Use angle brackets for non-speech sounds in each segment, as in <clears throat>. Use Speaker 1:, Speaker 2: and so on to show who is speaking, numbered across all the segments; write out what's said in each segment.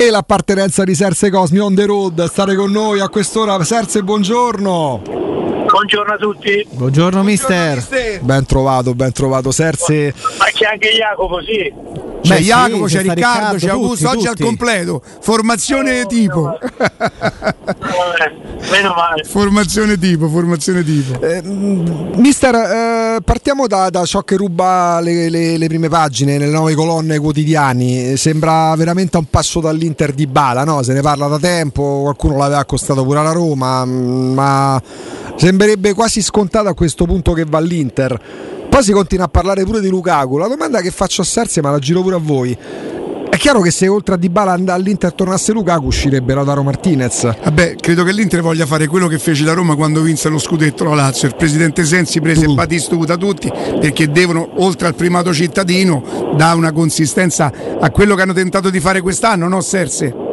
Speaker 1: e l'appartenenza di Serse Cosmi on the road. Stare con noi a quest'ora. Serse, buongiorno.
Speaker 2: Buongiorno a tutti.
Speaker 3: Buongiorno, mister.
Speaker 1: Ben trovato, ben trovato Serse.
Speaker 2: Ma c'è anche Jacopo, sì.
Speaker 4: C'è
Speaker 3: Beh, sì,
Speaker 4: Jacopo,
Speaker 3: c'è
Speaker 4: c'è
Speaker 3: sta
Speaker 4: Riccardo,
Speaker 3: Riccardo,
Speaker 4: c'è Augusto,
Speaker 3: tutti,
Speaker 4: oggi al completo. Formazione
Speaker 2: Oh,
Speaker 4: tipo.
Speaker 2: Meno male.
Speaker 4: Formazione tipo, formazione tipo.
Speaker 1: Eh, mm, mister, eh, partiamo da, da ciò che ruba le, le- le prime pagine, nelle nuove colonne quotidiani. Sembra veramente un passo dall'Inter di Bala, no? Se ne parla da tempo, qualcuno l'aveva accostato pure alla Roma, mm, ma sembrerebbe quasi scontato a questo punto che va all'Inter. Poi si continua a parlare pure di Lukaku. La domanda che faccio a Serse, ma la giro pure a voi. È chiaro che se oltre a Dybala all'Inter tornasse Lukaku uscirebbe Lautaro Martinez.
Speaker 4: Vabbè, credo che l'Inter voglia fare quello che fece la Roma quando vinse lo scudetto la Lazio. Il presidente Sensi prese
Speaker 1: Tu.
Speaker 4: Batistuta tutti perché devono, oltre al primato cittadino, dare una consistenza a quello che hanno tentato di fare quest'anno, no Serse?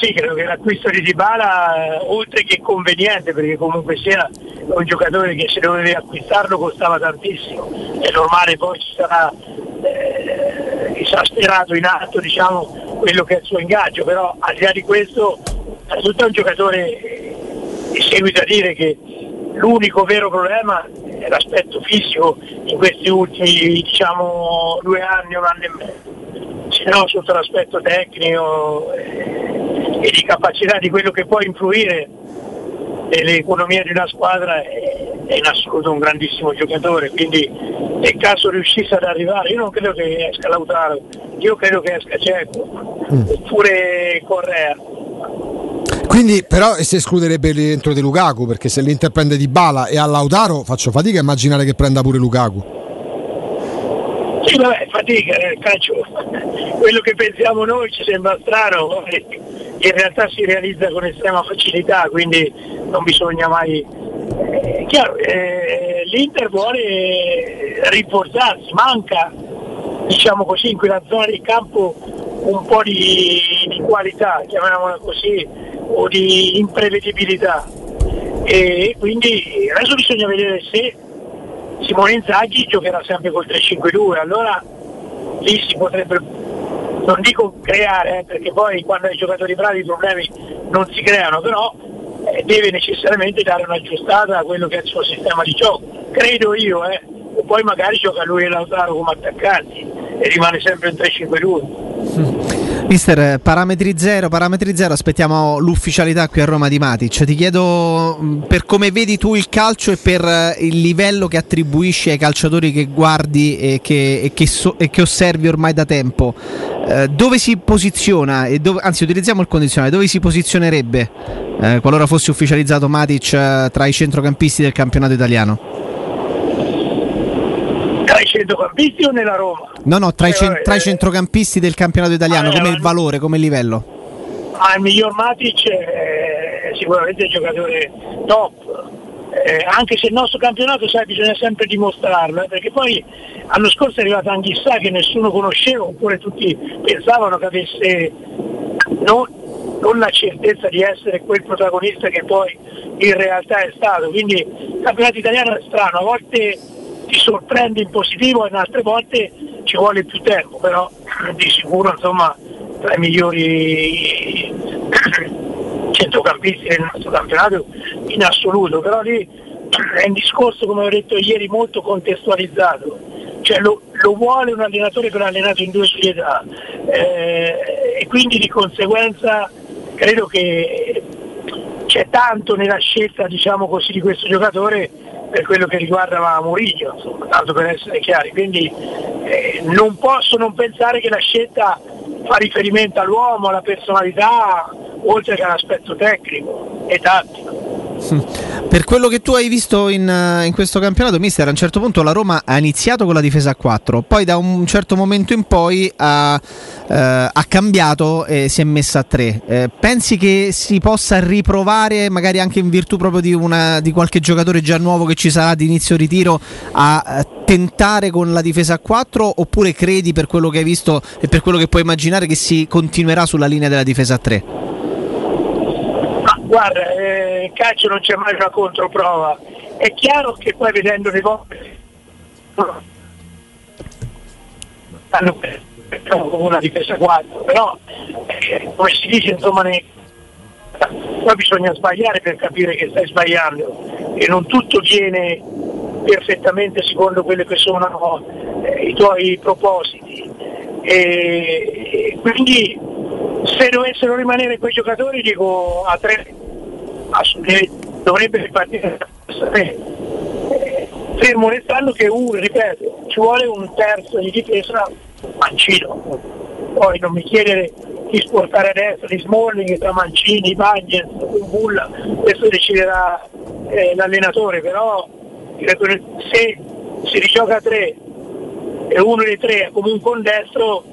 Speaker 2: Sì, credo che l'acquisto di Dybala, eh, oltre che conveniente, perché comunque sia un giocatore che se dovevi acquistarlo costava tantissimo, è normale poi ci sarà eh, esasperato in atto diciamo, quello che è il suo ingaggio, però al di là di questo è un giocatore eh, di seguito a dire che l'unico vero problema è l'aspetto fisico in questi ultimi diciamo, due anni, un anno e mezzo, se no sotto l'aspetto tecnico eh, e di capacità di quello che può influire nell'economia di una squadra è, in assoluto un grandissimo giocatore, quindi nel caso riuscisse ad arrivare, io non credo che esca Lautaro, io credo che esca Cecco, oppure Correa.
Speaker 1: Quindi, però, si escluderebbe il rientro di Lukaku perché se l'Inter prende di Bala e a Lautaro faccio fatica a immaginare che prenda pure Lukaku.
Speaker 2: Sì, vabbè, fatica, eh, calcio. Quello che pensiamo noi ci sembra strano, eh, in realtà si realizza con estrema facilità, quindi non bisogna mai... eh, chiaro, eh, l'Inter vuole rinforzarsi, manca, diciamo così, in quella zona di campo un po' di, di qualità, chiamiamola così, o di imprevedibilità. E quindi adesso bisogna vedere se Simone Inzaghi giocherà sempre col 3-5-2, allora lì si potrebbe, non dico creare, eh, perché poi quando hai giocatori bravi i problemi non si creano, però eh, deve necessariamente dare un'aggiustata a quello che è il suo sistema di gioco, credo io, eh. poi magari gioca lui e Lautaro come attaccanti e rimane sempre in 3-5-2.
Speaker 3: Mister, eh, parametri zero, parametri zero, aspettiamo l'ufficialità qui a Roma di Matic. Ti chiedo mh, per come vedi tu il calcio e per eh, il livello che attribuisci ai calciatori che guardi e che, e che so- e che osservi ormai da tempo. Eh, dove si posiziona, dove- anzi utilizziamo il condizionale, dove si posizionerebbe eh, qualora fosse ufficializzato Matic eh, tra i centrocampisti del campionato italiano?
Speaker 2: I centrocampisti o nella Roma?
Speaker 3: No, no, tra, i,
Speaker 2: Eh,
Speaker 3: cen-
Speaker 2: vabbè,
Speaker 3: tra i
Speaker 2: eh,
Speaker 3: centrocampisti del campionato italiano,
Speaker 2: Ah,
Speaker 3: come
Speaker 2: eh,
Speaker 3: il valore, come il livello?
Speaker 2: Ma il miglior Matic è sicuramente il giocatore top. Eh, anche se il nostro campionato sai, bisogna sempre dimostrarlo, eh, perché poi l'anno scorso è arrivato Anghissà che nessuno conosceva, oppure tutti pensavano che avesse non, non la certezza di essere quel protagonista che poi in realtà è stato. Quindi il campionato italiano è strano, a volte ti sorprende in positivo e in altre volte ci vuole più tempo, però di sicuro insomma tra i migliori <clears throat> centrocampisti del nostro campionato in assoluto, però lì è un discorso come ho detto ieri molto contestualizzato, cioè lo, lo vuole un allenatore che l'ha allenato in due società eh, e quindi di conseguenza credo che c'è tanto nella scelta diciamo così, di questo giocatore per quello che riguarda insomma, tanto per essere chiari. Quindi eh, non posso non pensare che la scelta fa riferimento all'uomo, alla personalità, oltre che all'aspetto tecnico e tattico.
Speaker 3: Per quello che tu hai visto in, eh, in questo campionato, mister, a un certo punto la Roma ha iniziato con la difesa a 4, poi da un certo momento in poi ha, eh, ha cambiato e si è messa a 3. Eh, pensi che si possa riprovare, magari anche in virtù proprio di, una, di qualche giocatore già nuovo che ci sarà di inizio ritiro, a tentare con la difesa a 4 oppure credi per quello che hai visto e per quello che puoi immaginare che si continuerà sulla linea della difesa a 3?
Speaker 2: Guarda, eh, in calcio non c'è mai una controprova. È chiaro che poi vedendo le volte hanno una difesa 4, però eh, come si dice insomma ne... poi bisogna sbagliare per capire che stai sbagliando e non tutto viene perfettamente secondo quelli che sono eh, i tuoi propositi. E, e quindi se dovessero rimanere quei giocatori dico a tre dovrebbe ripartire eh, fermo restando che uno, ripeto, ci vuole un terzo di difesa mancino. Poi non mi chiedere di sportare adesso di Smalling tra Mancini, Bagnez, Bulla, questo deciderà eh, l'allenatore, però se si rigioca a tre e uno dei tre è comunque un destro,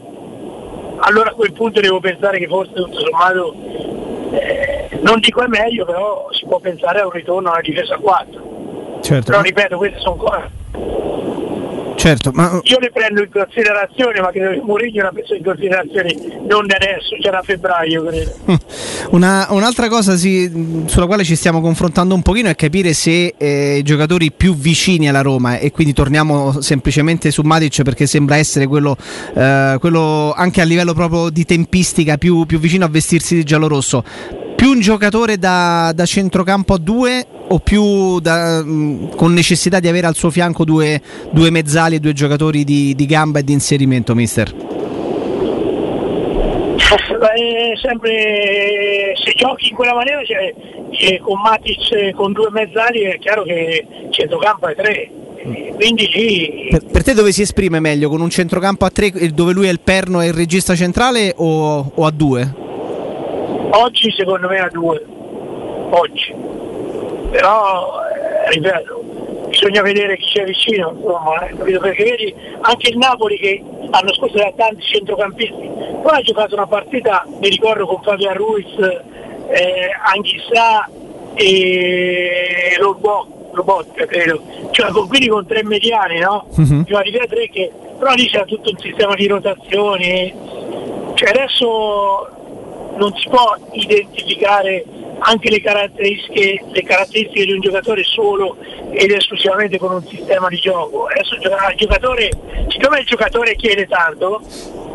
Speaker 2: allora a quel punto devo pensare che forse tutto sommato eh, non dico è meglio, però si può pensare a un ritorno alla difesa 4. Certo. Però ripeto, queste sono cose
Speaker 3: Certo, ma...
Speaker 2: Io le prendo in considerazione, ma credo che Mourinho l'ha preso in considerazione non da adesso, c'era a febbraio credo. <laughs>
Speaker 3: Una, un'altra cosa sì, sulla quale ci stiamo confrontando un pochino è capire se eh, i giocatori più vicini alla Roma, e quindi torniamo semplicemente su Matic perché sembra essere quello, eh, quello anche a livello proprio di tempistica più, più vicino a vestirsi di giallo-rosso più un giocatore da, da centrocampo a due o più da, mh, mm, con necessità di avere al suo fianco due, due mezzali e due giocatori di, di, gamba e di inserimento, mister?
Speaker 2: Beh, sempre se giochi in quella maniera cioè, eh, con Matic con due mezzali è chiaro che centrocampo è tre quindi sì.
Speaker 3: per, per, te dove si esprime meglio? Con un centrocampo a tre dove lui è il perno e il regista centrale o, o a due?
Speaker 2: Oggi secondo me a due, oggi. Però, eh, ripeto, bisogna vedere chi c'è vicino, insomma, eh, perché vedi anche il Napoli che l'anno scorso aveva tanti centrocampisti, poi ha giocato una partita, mi ricordo con Fabio Ruiz, eh, Anghissà e Robot, credo, cioè con, quindi con tre mediani, no? Uh-huh. Cioè, tre che, però lì c'era tutto un sistema di rotazioni, cioè adesso non si può identificare anche le caratteristiche, le caratteristiche, di un giocatore solo ed esclusivamente con un sistema di gioco. Adesso il giocatore, siccome il giocatore chiede tanto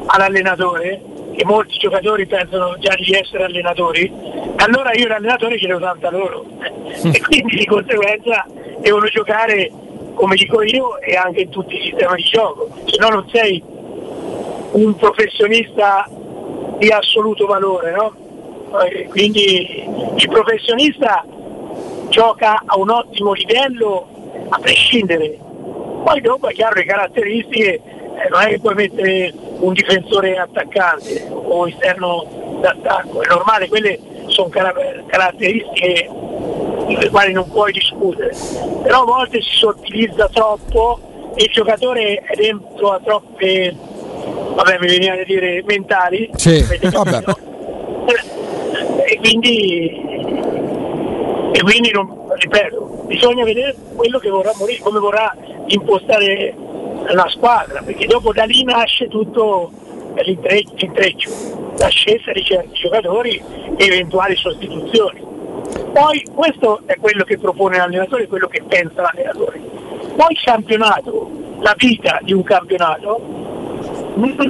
Speaker 2: all'allenatore, e molti giocatori pensano già di essere allenatori, allora io l'allenatore chiedo tanto a loro. <laughs> E quindi di conseguenza devono giocare come dico io e anche in tutti i sistemi di gioco, se no non sei un professionista di assoluto valore, no? Quindi il professionista gioca a un ottimo livello a prescindere. Poi dopo è chiaro le caratteristiche, eh, non è che puoi mettere un difensore attaccante o esterno d'attacco, è normale, quelle sono car- caratteristiche le quali non puoi discutere. Però a volte si sottilizza troppo e il giocatore è dentro a troppe vabbè mi veniva a dire mentali.
Speaker 1: Sì, vabbè.
Speaker 2: e quindi e quindi non, ripeto bisogna vedere quello che vorrà morire come vorrà impostare la squadra perché dopo da lì nasce tutto l'intreccio la scelta di certi giocatori e eventuali sostituzioni. Poi questo è quello che propone l'allenatore quello che pensa l'allenatore. Poi il campionato la vita di un campionato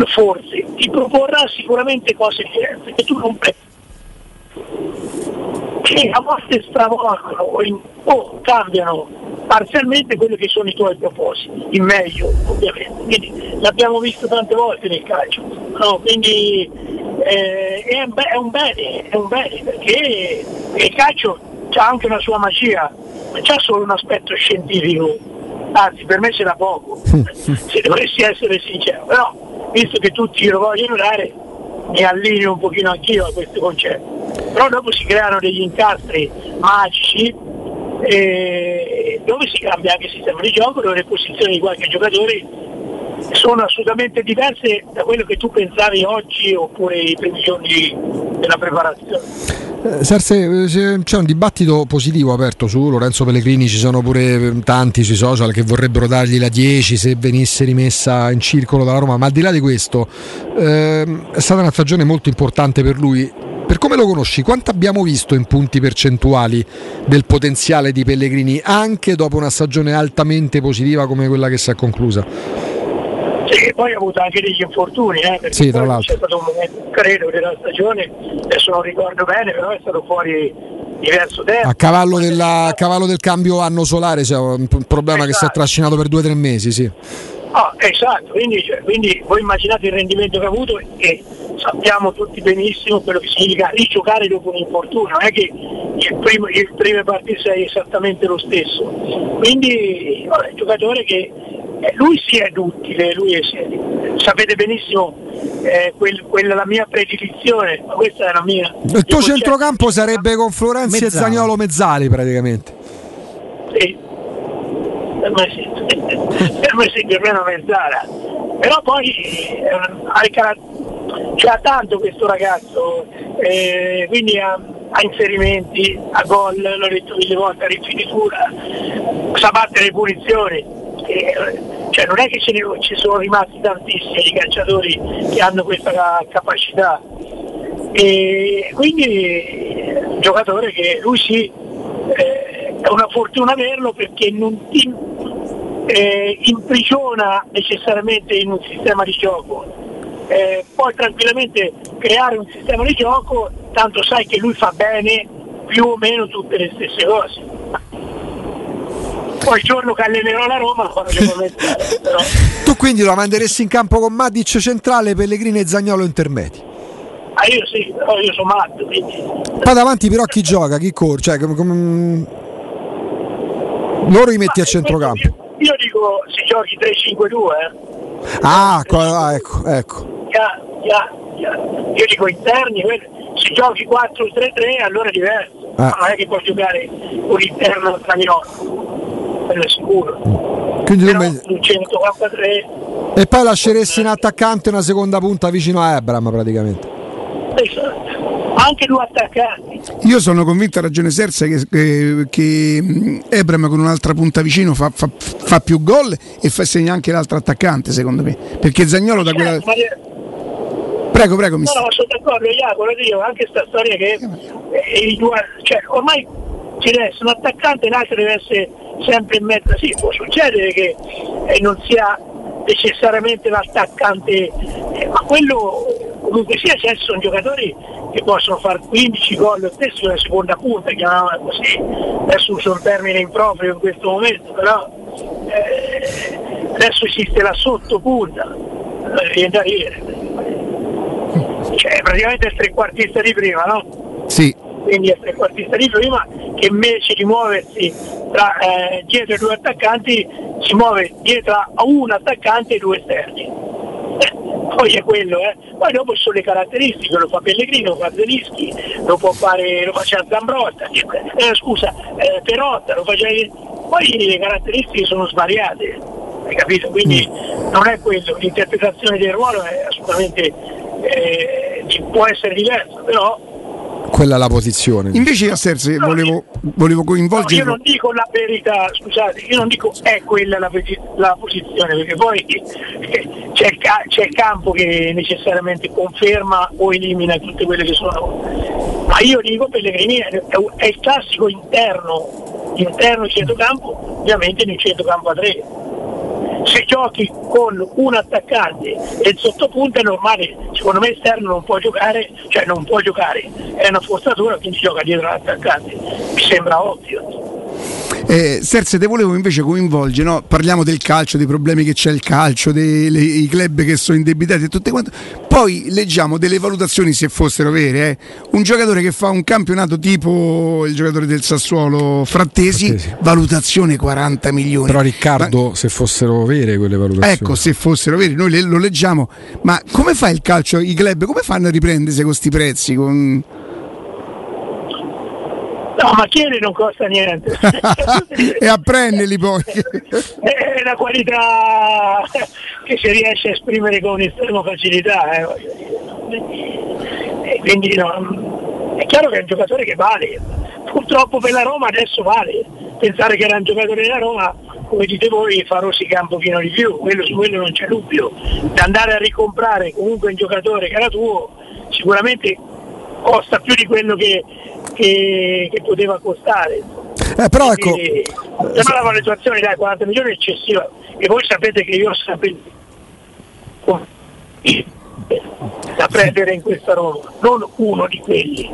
Speaker 2: forse ti proporrà sicuramente cose diverse che tu non pensi che a volte stravolgono o, in, o, cambiano parzialmente quelli che sono i tuoi propositi, in meglio ovviamente. Quindi l'abbiamo visto tante volte nel calcio, no? quindi eh, è, un è, un bene, è un bene perché il calcio ha anche una sua magia, non c'è solo un aspetto scientifico, anzi per me ce n'è poco, se dovessi essere sincero, però visto che tutti lo vogliono dare, mi allineo un pochino anch'io a questo concetto. Però dopo si creano degli incastri magici eh, dove si cambia anche il sistema di gioco, dove le posizioni di qualche giocatore sono assolutamente diverse da quello che tu pensavi oggi oppure i primi giorni della preparazione.
Speaker 1: Eh, Serse, eh, c'è un dibattito positivo aperto su Lorenzo Pellegrini, ci sono pure eh, tanti sui social che vorrebbero dargli la 10 se venisse rimessa in circolo dalla Roma, ma al di là di questo eh, è stata una stagione molto importante per lui. Per come lo conosci, quanto abbiamo visto in punti percentuali del potenziale di Pellegrini anche dopo una stagione altamente positiva come quella che si è conclusa?
Speaker 2: Sì, poi ha avuto anche degli infortuni, eh, perché
Speaker 1: Sì, tra l'altro.
Speaker 2: c'è stato un momento, credo, della stagione, adesso non ricordo bene, però è stato fuori diverso tempo.
Speaker 1: A cavallo, della- a cavallo del cambio anno solare c'è un problema che si è
Speaker 2: Esatto.
Speaker 1: trascinato per due o tre mesi, sì.
Speaker 2: Ah, esatto, quindi, cioè, quindi voi immaginate il rendimento che ha avuto e sappiamo tutti benissimo quello che significa rigiocare dopo un infortunio, non è che il primo, il prime partite sei esattamente lo stesso. Quindi vabbè, è un giocatore che eh, lui sì è duttile, lui è, sapete benissimo eh, quel- quella la mia predilizione, ma questa è la mia.
Speaker 1: Il tuo centrocampo sarebbe con Florenzi e
Speaker 3: Mezzala.
Speaker 1: Zagnolo Mezzali praticamente.
Speaker 2: Sì, per me sì, per me sì, per me una mezzala. Però poi eh, ha, i cara- cioè, ha tanto questo ragazzo, eh, quindi ha, ha inserimenti, ha gol, l'ho detto mille volte, ha rifinitura, sa battere punizioni. Eh, cioè non è che ce ne, ci sono rimasti tantissimi di calciatori che hanno questa capacità. E quindi un giocatore che lui sì eh, è una fortuna averlo perché non ti eh, imprigiona necessariamente in un sistema di gioco. Eh, puoi tranquillamente creare un sistema di gioco, tanto sai che lui fa bene più o meno tutte le stesse cose. Poi il giorno che allenerò la Roma <laughs> però
Speaker 1: Tu quindi lo manderesti in campo con Matic centrale, Pellegrini e Zagnolo intermedi.
Speaker 2: ah, io sì, però io sono matto, quindi
Speaker 1: Poi davanti però chi gioca, chi corre, cioè come, come- loro li metti a
Speaker 2: Ma,
Speaker 1: centrocampo.
Speaker 2: Io, io dico se giochi 3-5-2, eh.
Speaker 1: Ah, qua- ah, ecco, ecco.
Speaker 2: Ya, ya, ya. Io dico interni, se giochi 4-3-3 allora è diverso.
Speaker 1: Ah.
Speaker 2: Non è che puoi giocare un interno spagnolo, quello è sicuro.
Speaker 1: Quindi
Speaker 2: Però
Speaker 1: me-
Speaker 2: un 143
Speaker 1: E poi lasceresti in attaccante una seconda punta vicino a Ebram praticamente.
Speaker 2: esatto. Anche due attaccanti.
Speaker 4: Io sono convinto, ha ragione Serse, che, che, che Ebram con un'altra punta vicino fa, fa- fa più gol e fa segna anche l'altro attaccante, secondo me. Perché Zagnolo da quella.
Speaker 2: Certo, ma-
Speaker 4: Prego, prego,
Speaker 2: No, no, sono d'accordo, Jacopo, lo dico, anche sta storia che eh, due, cioè, ormai ci deve essere un attaccante e l'altro deve essere sempre in mezzo. Sì, può succedere che eh, non sia necessariamente l'attaccante, eh, ma quello comunque sia, ci sono giocatori che possono fare 15 gol lo stesso nella seconda punta, chiamiamola così, adesso uso un termine improprio in questo momento, però eh, adesso esiste la sottopunta, eh, viene da dire cioè praticamente il trequartista di prima, no?
Speaker 4: Sì,
Speaker 2: Quindi è il trequartista di prima che invece di muoversi tra, eh, dietro i due attaccanti si muove dietro a un attaccante e due esterni. Eh, poi è quello, eh. Poi dopo ci sono le caratteristiche, lo fa Pellegrino, lo fa Zelischi, lo può fare, lo faceva Zambrotta, eh, scusa, eh, Perotta, lo faceva. Poi le caratteristiche sono svariate, hai capito? Quindi non è quello, l'interpretazione del ruolo è assolutamente eh, può essere diversa, però
Speaker 1: Quella è la posizione.
Speaker 4: invece io a Serse volevo, volevo
Speaker 2: No, io non dico la verità, scusate, io non dico è quella la, la posizione, perché poi eh, c'è c'è il campo che necessariamente conferma o elimina tutte quelle che sono. Ma io dico Pellegrini è il classico interno, interno centrocampo, ovviamente nel centrocampo a tre. Se giochi con un attaccante e il sottopunto è normale, secondo me esterno non può giocare, cioè non può giocare, è una forzatura, quindi gioca dietro l'attaccante. Mi sembra ovvio.
Speaker 4: Eh, Serse, te volevo invece coinvolgere, no? parliamo del calcio, dei problemi che c'è il calcio, dei club che sono indebitati e tutte quante. Poi leggiamo delle valutazioni, se fossero vere. eh. Un giocatore che fa un campionato tipo il giocatore del Sassuolo Frattesi,
Speaker 1: Frattesi.
Speaker 4: valutazione 40 milioni.
Speaker 1: Però Riccardo, se fossero vere quelle valutazioni.
Speaker 4: Ecco, se fossero veri, noi le- lo leggiamo, ma come fa il calcio, i club, come fanno a riprendersi con questi prezzi? Con...
Speaker 2: No, ma chiede non costa niente. <laughs>
Speaker 4: e apprenderli poi.
Speaker 2: È una qualità che si riesce a esprimere con estrema facilità. eh. E quindi no, è chiaro che è un giocatore che vale. Purtroppo per la Roma adesso vale. Pensare che era un giocatore della Roma, come dite voi, fa rosica un pochino di più, quello, su quello non c'è dubbio. Da andare a ricomprare comunque un giocatore che era tuo, sicuramente costa più di quello che, che- che poteva costare.
Speaker 1: Eh, però ecco,
Speaker 2: Quindi, insomma, la valutazione dai 40 milioni è eccessiva e voi sapete che io ho sempre da prendere in questa Roma, non uno di quelli.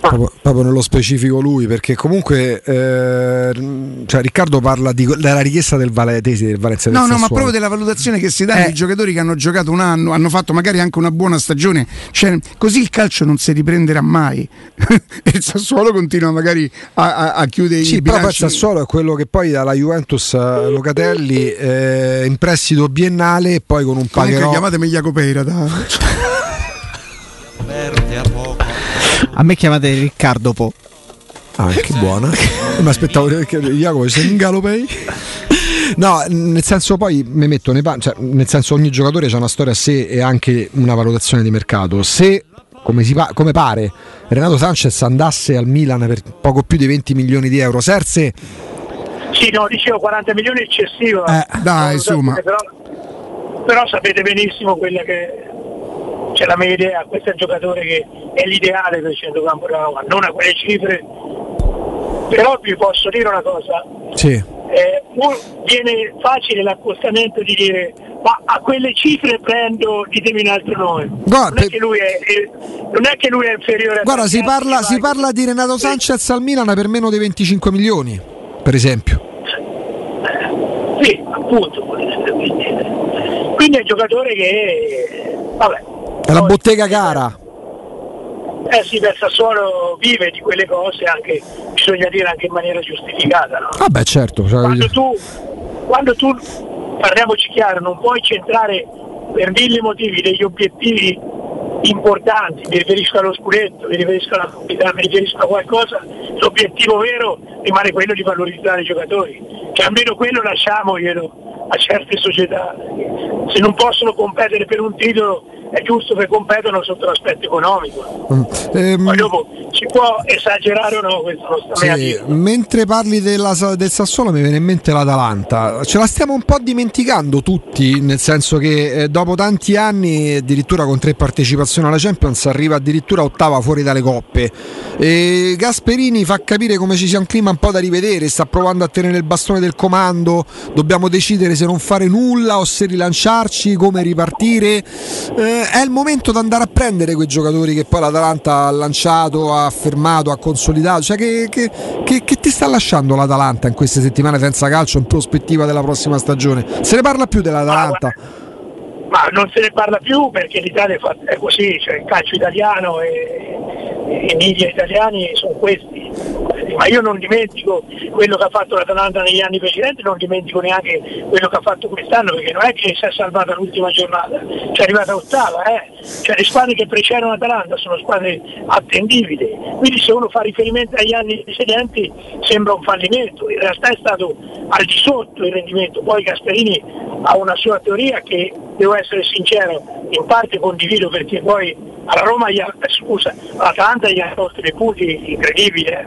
Speaker 1: Proprio, proprio, nello specifico lui, perché comunque eh, cioè Riccardo parla di, della richiesta del Valetesi del Valencia
Speaker 4: No,
Speaker 1: del
Speaker 4: no,
Speaker 1: Sassuolo.
Speaker 4: ma proprio della valutazione che si dà
Speaker 1: Eh.
Speaker 4: ai giocatori che hanno giocato un anno, hanno fatto magari anche una buona stagione. Cioè, così il calcio non si riprenderà mai. e <laughs> il Sassuolo continua magari a, a- a chiudere
Speaker 1: Sì,
Speaker 4: i
Speaker 1: però poi il
Speaker 4: bilanci.
Speaker 1: Sassuolo è quello che poi dalla Juventus eh, Locatelli eh, in prestito biennale e poi con un
Speaker 4: Comunque
Speaker 1: pagherò
Speaker 4: chiamatemi Jacopeira da...
Speaker 3: A me chiamate Riccardo Po.
Speaker 1: Ah, che buona. <laughs> Mi aspettavo che Jacopo sei in galopei. No, nel senso poi mi metto nei panni, cioè, nel senso ogni giocatore ha una storia a sé e anche una valutazione di mercato. Se come, si pa- come pare Renato Sanchez andasse al Milan per poco più di 20 milioni di euro, Serse
Speaker 2: Sì, no, dicevo 40 milioni è eccessivo.
Speaker 1: Eh,
Speaker 4: dai, insomma.
Speaker 2: Però, però sapete benissimo quella che c'è la mia idea, questo è il giocatore che è l'ideale per il centrocampo della Roma, non a quelle cifre. Però vi posso dire una cosa,
Speaker 1: sì.
Speaker 2: eh, viene facile l'accostamento di dire ma a quelle cifre prendo, ditemi un altro nome.
Speaker 1: Guarda,
Speaker 2: non, è che lui è, non è che lui è inferiore a
Speaker 1: Guarda, si
Speaker 2: altri
Speaker 1: parla, si parla di Renato Sanchez al Milan per meno di 25 milioni, per esempio.
Speaker 2: Sì, appunto. Quindi, quindi è un giocatore che vabbè.
Speaker 1: È la bottega cara.
Speaker 2: Eh sì, per Sassuolo vive di quelle cose anche, bisogna dire anche in maniera giustificata, no?
Speaker 1: Vabbè, certo. cioè,
Speaker 2: quando tu, quando tu, parliamoci chiaro, non puoi centrare per mille motivi degli obiettivi importanti, mi riferisco allo scudetto, mi riferisco alla comunità, mi riferisco a qualcosa, l'obiettivo vero rimane quello di valorizzare i giocatori, che almeno quello lasciamoglielo a certe società. Se non possono competere per un titolo è giusto che competano sotto l'aspetto economico.
Speaker 1: mm, ehm,
Speaker 2: Poi dopo si può esagerare o no, questo non sta
Speaker 1: Sì, mentre parli della, del Sassuolo mi viene in mente l'Atalanta. Ce la stiamo un po' dimenticando tutti, nel senso che eh, dopo tanti anni, addirittura con tre partecipazioni alla Champions, arriva addirittura ottava fuori dalle coppe. E Gasperini fa capire come ci sia un clima un po' da rivedere, sta provando a tenere il bastone del comando, dobbiamo decidere se non fare nulla o se rilanciarci, come ripartire. Eh, è il momento di andare a prendere quei giocatori che poi l'Atalanta ha lanciato, ha fermato, ha consolidato. Cioè, che, che- che- che ti sta lasciando l'Atalanta in queste settimane senza calcio in prospettiva della prossima stagione? Se ne parla più dell'Atalanta?
Speaker 2: Ma non se ne parla più perché l'Italia è, così, cioè il calcio italiano e i media italiani sono questi. Ma io non dimentico quello che ha fatto l'Atalanta negli anni precedenti, non dimentico neanche quello che ha fatto quest'anno, perché non è che si è salvata l'ultima giornata, cioè è arrivata ottava, eh. Cioè le squadre che precedono l'Atalanta sono squadre attendibili, quindi se uno fa riferimento agli anni precedenti sembra un fallimento, in realtà è stato al di sotto il rendimento, poi Gasperini ha una sua teoria che devo essere sincero, in parte condivido perché poi alla Roma gli ha, eh, scusa, all'Atalanta gli ha tolto dei punti incredibili eh,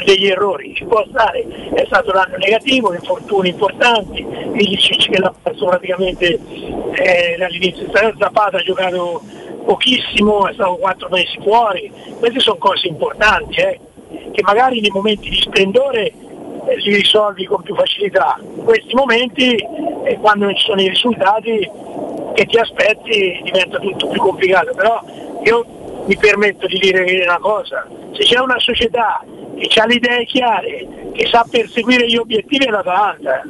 Speaker 2: per degli errori, ci può stare, è stato un anno negativo, infortuni importanti, Ilicic che l'ha perso praticamente eh, dall'inizio, Zapata ha giocato pochissimo, è stato quattro mesi fuori, queste sono cose importanti eh, che magari nei momenti di splendore eh, li risolvi con più facilità. In questi momenti, eh, quando non ci sono i risultati che ti aspetti, diventa tutto più complicato. Però io mi permetto di dire una cosa, se c'è una società che ha le idee chiare, che sa perseguire gli obiettivi è l'Atalanta.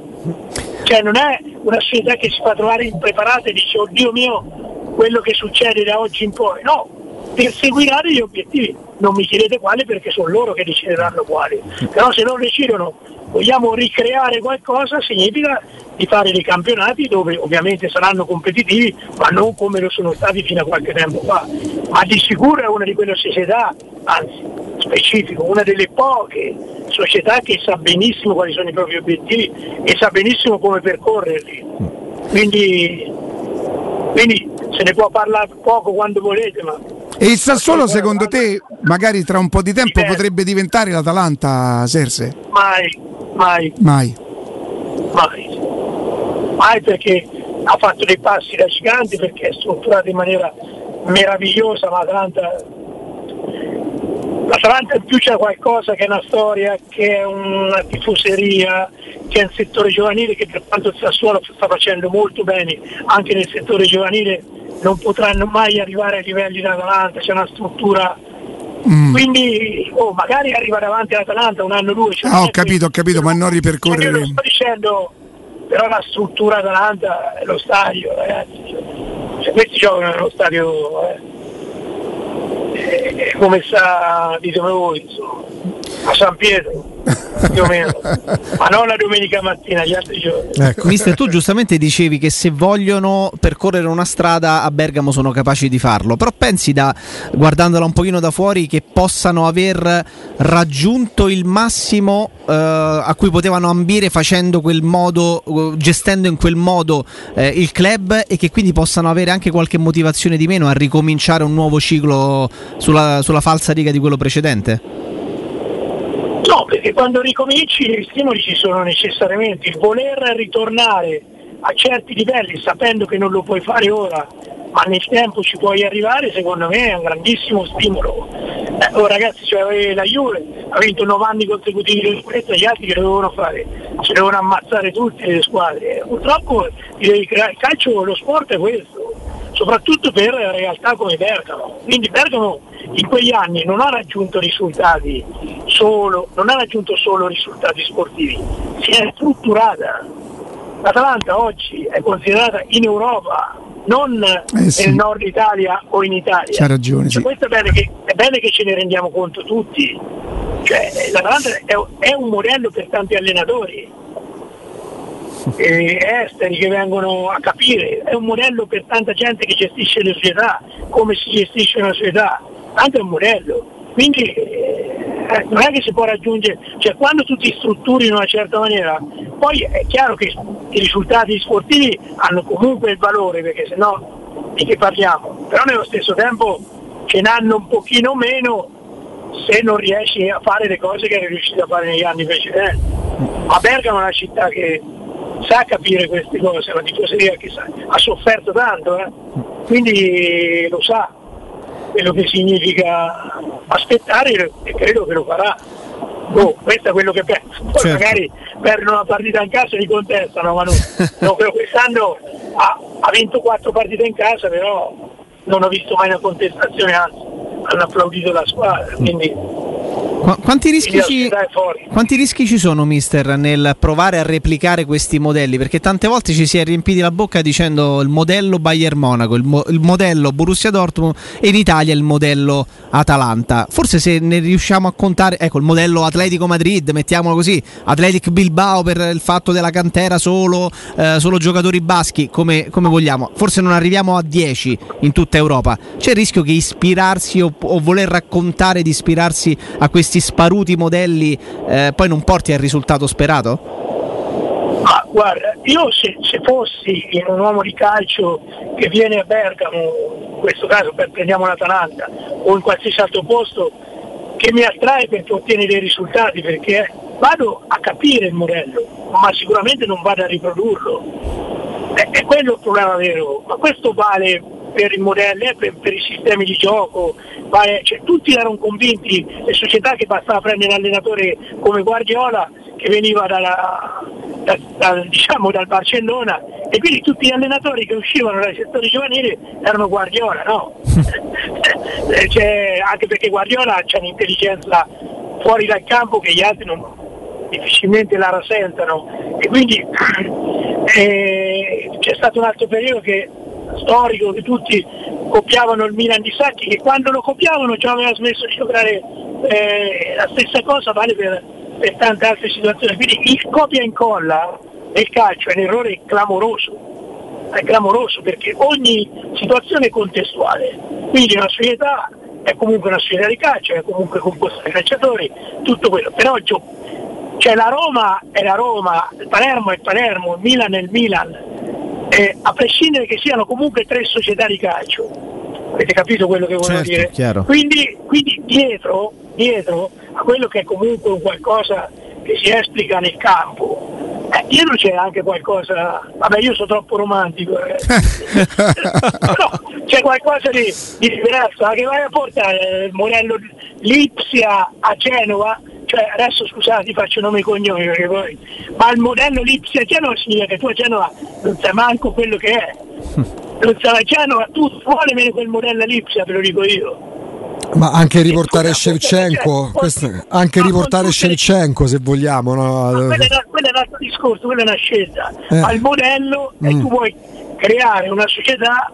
Speaker 2: Cioè non è una società che si fa trovare impreparata e dice oddio mio quello che succede da oggi in poi, no, perseguiranno gli obiettivi, non mi chiedete quali perché sono loro che decideranno quali, però se non decidono vogliamo ricreare qualcosa significa di fare dei campionati dove ovviamente saranno competitivi ma non come lo sono stati fino a qualche tempo fa, ma di sicuro è una di quelle società, anzi specifico, una delle poche società che sa benissimo quali sono i propri obiettivi e sa benissimo come percorrerli. Quindi, quindi se ne può parlare poco quando volete, ma
Speaker 4: E il Sassuolo secondo te magari tra un po' di tempo potrebbe diventare l'Atalanta, Serse?
Speaker 2: mai, mai,
Speaker 4: Mai.
Speaker 2: mai, mai perché ha fatto dei passi da gigante, perché è strutturato in maniera meravigliosa, l'Atalanta, l'Atalanta in più c'è qualcosa che è una storia, che è una tifoseria, c'è il settore giovanile che per quanto il Sassuolo sta facendo molto bene, anche nel settore giovanile non potranno mai arrivare ai livelli dell'Atalanta, c'è una struttura Mm. Quindi oh, magari arriva davanti all'Atalanta un anno o due.
Speaker 4: Cioè ah, ho capito, ho capito, ma non ripercorrere. Cioè, io
Speaker 2: sto dicendo, però la struttura Atalanta è lo stadio, ragazzi. Cioè, questi giocano nello stadio eh. Come sta, dite voi, insomma, a San Pietro più o meno, ma non la domenica mattina, gli altri giorni.
Speaker 3: Ecco. Mister, tu giustamente dicevi che se vogliono percorrere una strada a Bergamo sono capaci di farlo, però pensi da, guardandola un pochino da fuori, che possano aver raggiunto il massimo eh, a cui potevano ambire facendo quel modo, gestendo in quel modo eh, il club e che quindi possano avere anche qualche motivazione di meno a ricominciare un nuovo ciclo sulla, sulla falsa riga di quello precedente?
Speaker 2: No, perché quando ricominci gli stimoli ci sono necessariamente. Il voler ritornare a certi livelli sapendo che non lo puoi fare ora, ma nel tempo ci puoi arrivare, secondo me è un grandissimo stimolo. Eh, oh, ragazzi, cioè, la Juve ha vinto 9 anni consecutivi di sicurezza, gli altri che dovevano fare? Ci devono ammazzare tutte le squadre. Purtroppo il calcio, lo sport è questo, soprattutto per realtà come Bergamo. Quindi Bergamo in quegli anni non ha raggiunto risultati solo, non ha raggiunto solo risultati sportivi, si è strutturata. L'Atalanta oggi è considerata in Europa, non eh sì. nel nord Italia o in Italia.
Speaker 4: C'ha ragione.
Speaker 2: Cioè,
Speaker 4: sì.
Speaker 2: Questo è bene, che, è bene, che, ce ne rendiamo conto tutti. Cioè, L'Atalanta è, è un modello per tanti allenatori esteri che vengono a capire, è un modello per tanta gente che gestisce le società, come si gestisce una società, anche un modello. Quindi eh, non è che si può raggiungere, cioè quando tu ti strutturi in una certa maniera, poi è chiaro che i risultati sportivi hanno comunque il valore, perché se no di che parliamo, però nello stesso tempo ce n'hanno un pochino meno se non riesci a fare le cose che eri riuscito a fare negli anni precedenti. Ma Bergamo è una città che sa capire queste cose, la tifoseria che sa, ha sofferto tanto, eh? quindi lo sa quello che significa aspettare e credo che lo farà. Oh, questo è quello che penso. Poi certo. magari perdono una partita in casa e li contestano, ma non, no, <laughs> quest'anno ha, ha vinto quattro partite in casa, però non ho visto mai una contestazione, anzi hanno applaudito la squadra. Quindi
Speaker 3: Qu- quanti, rischi ci, quanti rischi ci sono, mister, nel provare a replicare questi modelli? Perché tante volte ci si è riempiti la bocca dicendo il modello Bayern Monaco, il, mo- il modello Borussia Dortmund e in Italia il modello Atalanta. Forse se ne riusciamo a contare, ecco, il modello Atletico Madrid, mettiamolo così, Atletic Bilbao per il fatto della cantera solo, eh, solo giocatori baschi, come, come, vogliamo. Forse non arriviamo a 10 in tutta Europa. C'è il rischio che ispirarsi o, o voler raccontare di ispirarsi a questi questi sparuti modelli eh, poi non porti al risultato sperato?
Speaker 2: Ma guarda, io se, se, fossi in un uomo di calcio che viene a Bergamo, in questo caso prendiamo l'Atalanta, o in qualsiasi altro posto, che mi attrae perché ottiene dei risultati, perché vado a capire il modello, ma sicuramente non vado a riprodurlo. È, è quello il problema vero, ma questo vale per i modelli, eh, per, per, i sistemi di gioco, cioè, tutti erano convinti, le società che bastava prendere un allenatore come Guardiola che veniva dalla, da, da, diciamo, dal Barcellona e quindi tutti gli allenatori che uscivano dai settori giovanili erano Guardiola, no? <laughs> cioè, anche perché Guardiola c'è un'intelligenza fuori dal campo che gli altri non, difficilmente la rasentano e quindi <clears throat> eh, c'è stato un altro periodo che storico che tutti copiavano il Milan di Sacchi che quando lo copiavano già aveva smesso di giocare eh, la stessa cosa vale per, per, tante altre situazioni. Quindi il copia e incolla nel calcio è un errore clamoroso è clamoroso perché ogni situazione è contestuale. Quindi una società è comunque una società di calcio è comunque composta da calciatori tutto quello. Però cioè la Roma è la Roma il Palermo è il Palermo il Milan è il Milan eh, a prescindere che siano comunque tre società di calcio. Avete capito quello che voglio
Speaker 3: certo,
Speaker 2: dire? Quindi, quindi dietro, dietro, a quello che è comunque un qualcosa che si esplica nel campo, eh, dietro c'è anche qualcosa, vabbè io sono troppo romantico, eh. <laughs> no, c'è qualcosa di, di diverso, che vai a portare il modello Lipsia a Genova, cioè adesso scusate ti faccio nome e cognome perché poi, ma il modello Lipsia Genova significa che tu a Genova non sai manco quello che è. <laughs> Non sai a Genova, tu vuole meno quel modello Lipsia, te lo dico io.
Speaker 1: Ma anche riportare Shevchenko, questo- anche riportare Shevchenko se vogliamo. no?
Speaker 2: Quello, è, quello è un altro discorso, quella è una scelta.
Speaker 1: Eh.
Speaker 2: Ma il modello è
Speaker 1: Mm.
Speaker 2: tu vuoi creare una società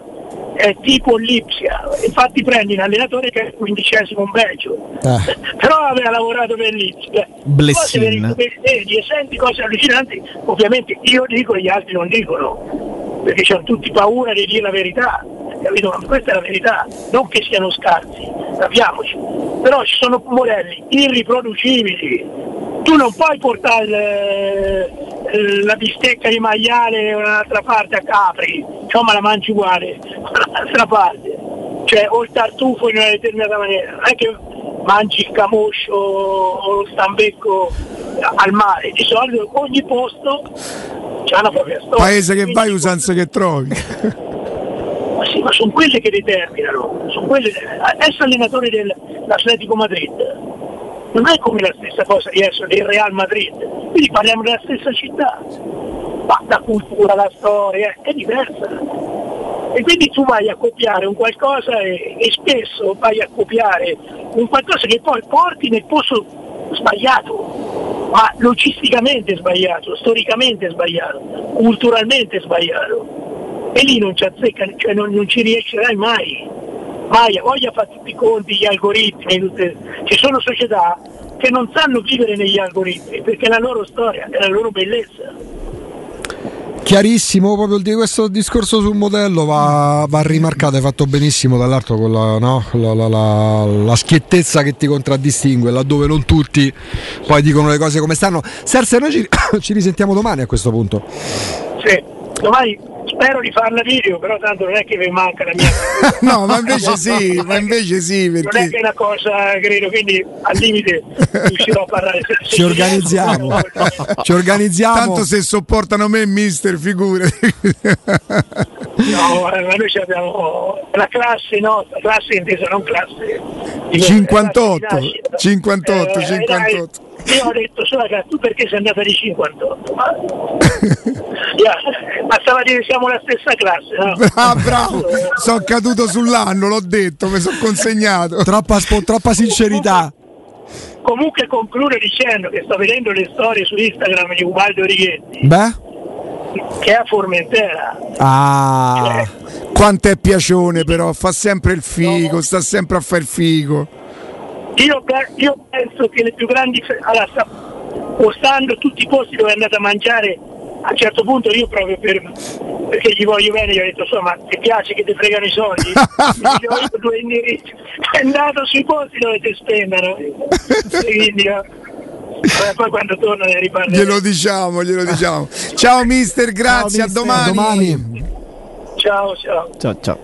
Speaker 2: eh, tipo Lipsia. Infatti prendi un allenatore che è il quindicesimo in Belgio.
Speaker 1: Eh. <laughs>
Speaker 2: Però aveva lavorato per l'Ipsia.
Speaker 3: Blessin.
Speaker 2: Poi se vedi- vedi e senti cose allucinanti, ovviamente io dico e gli altri non dicono, perché hanno tutti paura di dire la verità. Capito? Ma questa è la verità, non che siano scarsi, capiamoci. Però ci sono modelli irriproducibili. Tu non puoi portare eh, la bistecca di maiale un'altra parte a Capri, cioè ma la mangi uguale, <laughs> dall'altra parte. Cioè o il tartufo in una determinata maniera, non è che mangi il camoscio o lo stambecco al mare, di solito ogni posto ha la propria storia.
Speaker 4: Paese che vai, usanze che trovi.
Speaker 2: ma sì, ma sono quelle che determinano, sono quelle, essere allenatore dell'Atletico Madrid non è come la stessa cosa di essere del Real Madrid, quindi parliamo della stessa città, ma la cultura, la storia è diversa. E quindi tu vai a copiare un qualcosa e, e spesso vai a copiare un qualcosa che poi porti nel posto sbagliato, ma logisticamente sbagliato, storicamente sbagliato, culturalmente sbagliato e lì non ci azzecca, cioè non, non ci riescerai mai. Mai, voglia fare tutti i conti, gli algoritmi, tutte- ci sono società che non sanno vivere negli algoritmi perché è la loro storia, è la loro bellezza.
Speaker 1: Chiarissimo, proprio il di questo discorso sul modello va, va rimarcato, hai fatto benissimo dall'altro con la, no? la, la- la- la schiettezza che ti contraddistingue, laddove non tutti poi dicono le cose come stanno. Serse, noi ci, <coughs> ci risentiamo domani a questo punto.
Speaker 2: Sì, domani spero di farla video, però tanto non è che mi manca la mia. <laughs>
Speaker 4: No, ma invece sì, ma invece sì,
Speaker 2: Non è che
Speaker 4: perché
Speaker 2: è una cosa, credo, quindi al limite riuscirò a parlare. <laughs>
Speaker 1: Ci organizziamo, <laughs> ci organizziamo.
Speaker 4: tanto se sopportano me, mister, figurati.
Speaker 2: No, eh, ma noi ci abbiamo la classe nostra, classe intesa non classe. di-
Speaker 4: 58,
Speaker 2: classe di nascita.
Speaker 4: 58,
Speaker 2: Eh,
Speaker 4: 58.
Speaker 2: Io ho detto solo che tu perché sei andata di 58? <laughs> Ma, Yeah, bastava dire siamo la stessa classe, no?
Speaker 4: Ah, bravo, sono caduto sull'anno, l'ho detto, mi sono consegnato.
Speaker 1: Troppa, spo- troppa sincerità.
Speaker 2: Comunque concludo dicendo che sto vedendo le storie su Instagram di Ubaldo Righetti,
Speaker 1: Beh,
Speaker 2: che è a Formentera.
Speaker 1: ah,
Speaker 4: Quanto è piacione però, fa sempre il figo, sta sempre a fare il figo.
Speaker 2: Io, io penso che le più grandi allora, sta postando tutti i posti dove è andata a mangiare a un certo punto io proprio per, perché gli voglio bene gli ho detto insomma ti piace che ti fregano i soldi <laughs> gli ho due indirizzi è andato sui posti dove ti spendono quindi eh, poi quando torna ne riparleremo
Speaker 4: Glielo diciamo, glielo diciamo. Ciao mister, grazie,
Speaker 3: mister,
Speaker 4: a domani.
Speaker 1: domani.
Speaker 2: ciao ciao
Speaker 3: Ciao ciao.